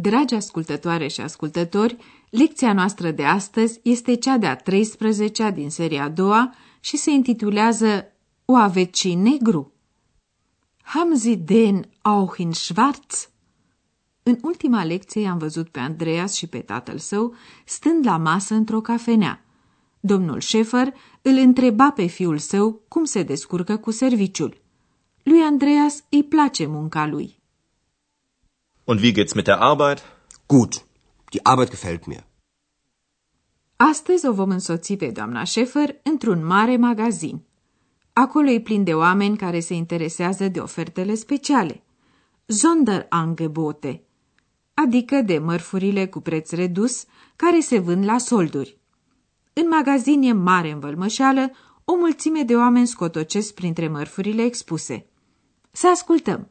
Dragi ascultătoare și ascultători, lecția noastră de astăzi este cea de-a 13-a din seria a doua și se intitulează O aveți și negru? Haben Sie den auch in schwarz? În ultima lecție am văzut pe Andreas și pe tatăl său stând la masă într-o cafenea. Domnul Șefer îl întreba pe fiul său cum se descurcă cu serviciul. Lui Andreas îi place munca lui. Und wie geht's mit der Arbeit? Gut, die Arbeit gefällt mir. Astăzi o vom însoți pe doamna Șefer într-un mare magazin. Acolo e plin de oameni care se interesează de ofertele speciale. Sonderangebote, adică de mărfurile cu preț redus care se vând la solduri. În magazin e mare învălmășeală, o mulțime de oameni scotocesc printre mărfurile expuse. Să ascultăm!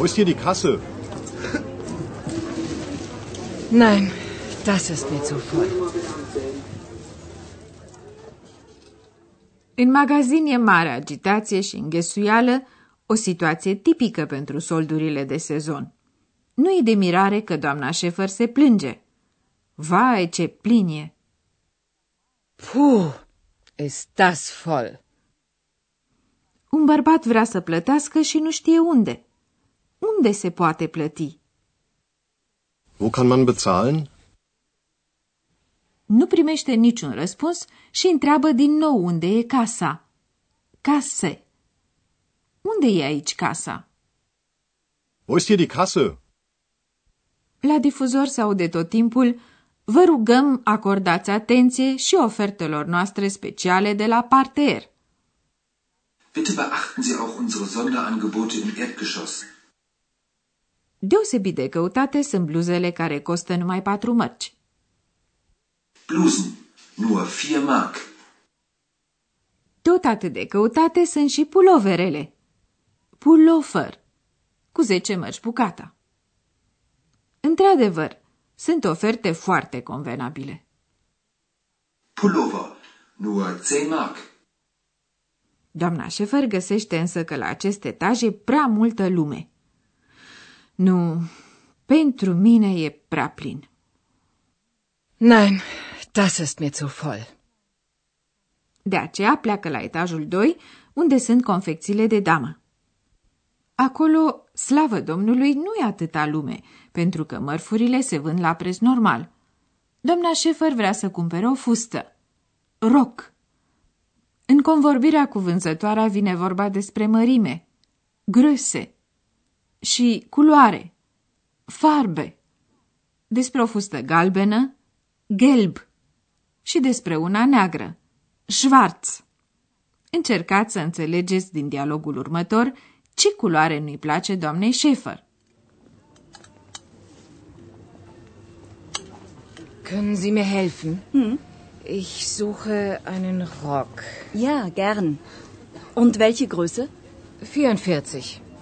Wo ist hier die Kasse? Nein, das ist mir zu voll. În magazin e mare agitație și înghesuială, o situație tipică pentru soldurile de sezon. Nu e de mirare că doamna Șefer se plânge. Vai, ce plinie! Puh, ist das voll. Un bărbat vrea să plătească și nu știe unde. Unde se poate plăti? Wo kann man bezahlen? Nu primește niciun răspuns și întreabă din nou unde e casa. Case. Unde e aici casa? Wo ist hier die Kasse? La difuzor se aude tot timpul Vă rugăm acordați atenție și ofertelor noastre speciale de la parter. Bitte beachten Sie auch unsere Sonderangebote im Erdgeschoss. Deosebit de căutate sunt bluzele care costă numai patru mărci. Blusen, nur 4 Mark. Tot atât de căutate sunt și puloverele. Pullover, cu 10 mărci bucata. Într-adevăr, sunt oferte foarte convenabile. Pullover, nur 10 Mark. Doamna Șefer găsește însă că la acest etaj e prea multă lume. Nu, pentru mine e prea plin. Nein, das ist mir zu voll. De aceea pleacă la etajul 2, unde sunt confecțiile de damă. Acolo, slavă Domnului, nu e atâta lume, pentru că mărfurile se vând la preț normal. Doamna Șefer vrea să cumpere o fustă. Roc. În convorbirea cu vânzătoarea vine vorba despre mărime, grăse și culoare, farbe, despre o fustă galbenă, gelb și despre una neagră, schwarz. Încercați să înțelegeți din dialogul următor ce culoare nu-i place doamnei Șefer. Können Sie mir helfen? Hm? Ich suche einen Rock. Ja, gern. Und welche Größe? 44.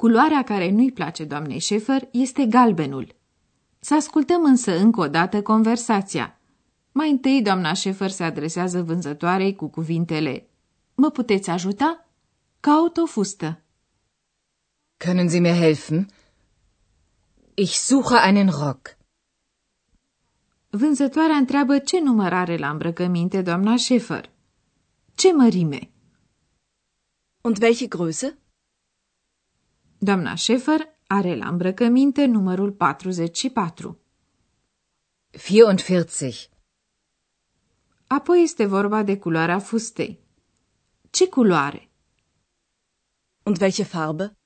Culoarea care nu-i place doamnei Șefer este galbenul. Să ascultăm însă încă o dată conversația. Mai întâi, doamna Șefer se adresează vânzătoarei cu cuvintele Mă puteți ajuta? Caut o fustă. Können Sie mir helfen? Ich suche einen Rock. Vânzătoarea întreabă ce număr are la îmbrăcăminte doamna Șefer. Ce mărime? Und welche Größe? Doamna Șefer are la îmbrăcăminte numărul 44. 44. Apoi este vorba de culoarea fustei. Ce culoare? Und welche Farbe?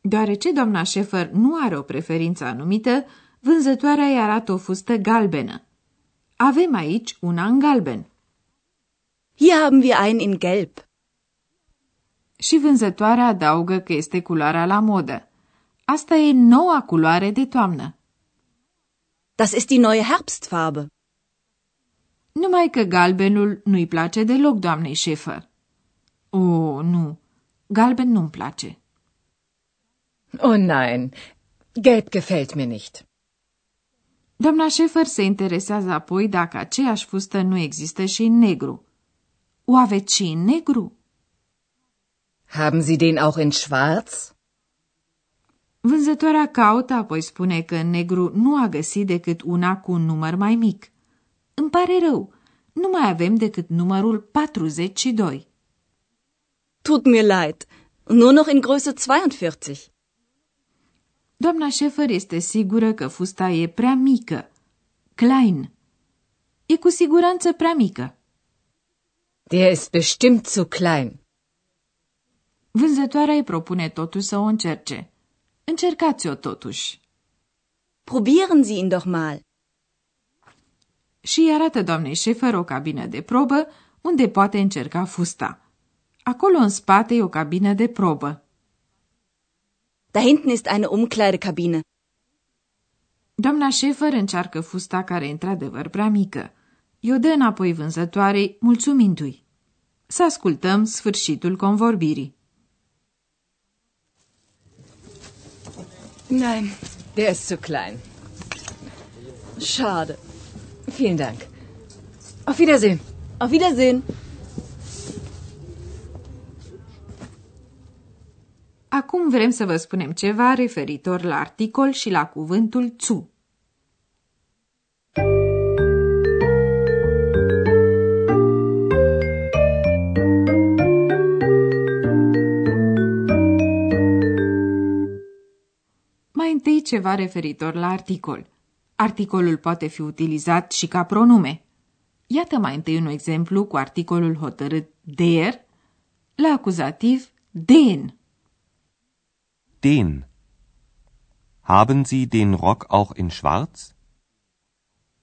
Deoarece doamna Șefer nu are o preferință anumită, vânzătoarea îi arată o fustă galbenă. Avem aici una în galben. Hier haben wir einen in Gelb. Și vânzătoarea adaugă că este culoarea la modă. Asta e noua culoare de toamnă. Das ist die neue Herbstfarbe. Numai că galbenul nu-i place deloc doamnei Șefer. O, nu, galben nu-mi place. Oh nein, gelb gefällt mir nicht. Doamna Șefer se interesează apoi dacă aceeași fustă nu există și în negru. O aveți și în negru? Haben Sie den auch in schwarz? Vânzătoarea caută, apoi spune că în negru nu a găsit decât una cu un număr mai mic. Îmi pare rău, nu mai avem decât numărul 42. Tut mir leid. Nur noch in Größe 42. Doamna Șefer este sigură că fusta e prea mică. Klein. E cu siguranță prea mică. Der ist bestimmt zu klein. Vânzătoarea îi propune totuși să o încerce. Încercați-o totuși. Probieren Sie ihn doch mal. Și îi arată doamnei Șefer o cabină de probă unde poate încerca fusta. Acolo în spate e o cabină de probă. Da hinten ist eine Umkleidekabine. Doamna Șefer încearcă fusta care e într-adevăr prea mică. I-o dă înapoi vânzătoarei, mulțumindu-i. Să ascultăm sfârșitul convorbirii. Nein, der ist zu klein. Schade. Vielen Dank. Auf Wiedersehen. Auf Wiedersehen. Acum vrem să vă spunem ceva referitor la articol și la cuvântul zu. Ceva referitor la articol. Articolul poate fi utilizat și ca pronume. Iată mai întâi un exemplu cu articolul hotărât der, la acuzativ den. Den. Haben Sie den Rock auch in schwarz?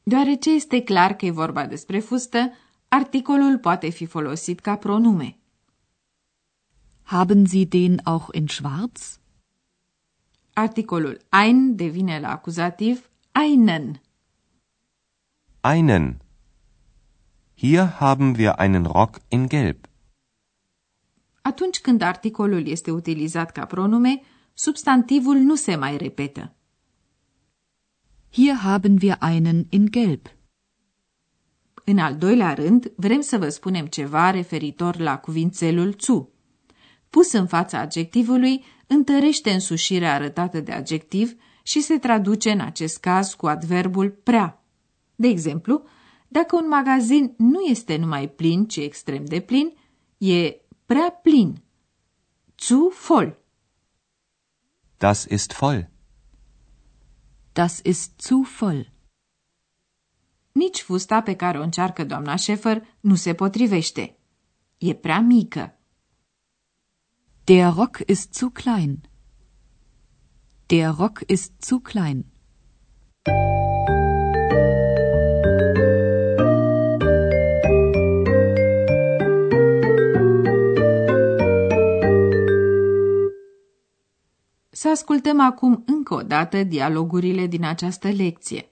Deoarece este clar că e vorba despre fustă, articolul poate fi folosit ca pronume. Haben Sie den auch in schwarz? Articolul ein devine la acuzativ einen. Einen. Hier haben wir einen Rock in Gelb. Atunci când articolul este utilizat ca pronume, substantivul nu se mai repetă. Hier haben wir einen in Gelb. În al doilea rând, vrem să vă spunem ceva referitor la cuvințelul zu. Pus în fața adjectivului, întărește însușirea arătată de adjectiv și se traduce în acest caz cu adverbul prea. De exemplu, dacă un magazin nu este numai plin, ci extrem de plin, e prea plin. Zu voll. Das ist voll. Das ist zu voll. Nici fusta pe care o încearcă doamna Șefer nu se potrivește. E prea mică. Der Rock ist zu klein. Der Rock ist zu klein. Să ascultăm acum încă o dată dialogurile din această lecție.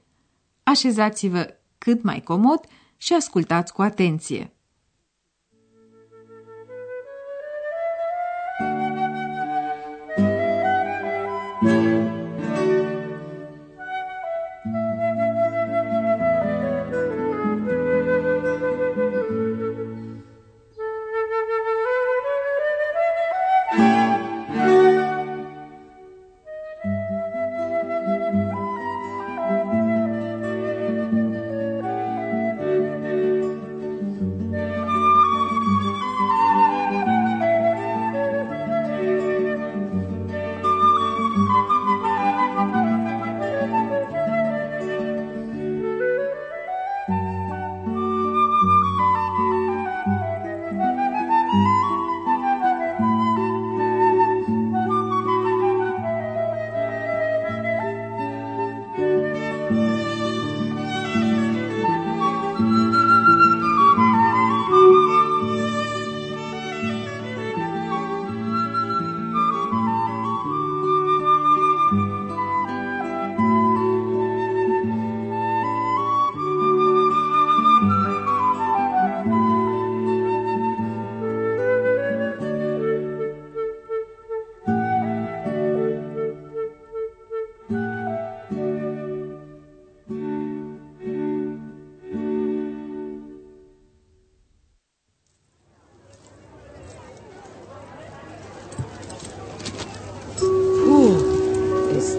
Așezați-vă cât mai comod și ascultați cu atenție.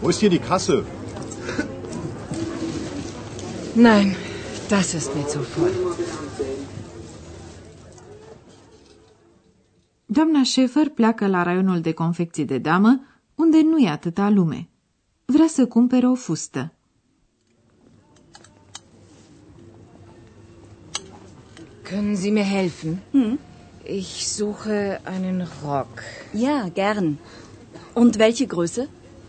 Wo ist hier die Kasse? Nein, das ist mir zu voll. Doamna Șefer pleacă la raionul de confecții de damă, unde nu e atâta lume. Vrea să cumpere o fustă. Können Sie mir helfen? Hm? Ich suche einen Rock. Ja, gern. Und welche Größe?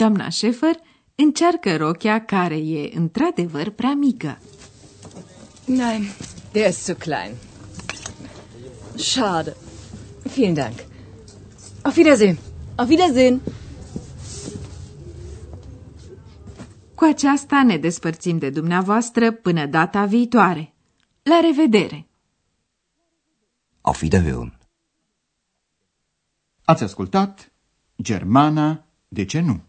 Doamna Șefer încearcă rochia care e într-adevăr prea mică. Nein, der ist zu klein. Schade. Vielen Dank. Auf Wiedersehen. Auf Wiedersehen. Cu aceasta ne despărțim de dumneavoastră până data viitoare. La revedere! Auf Wiederhören. Ați ascultat Germana, de ce nu?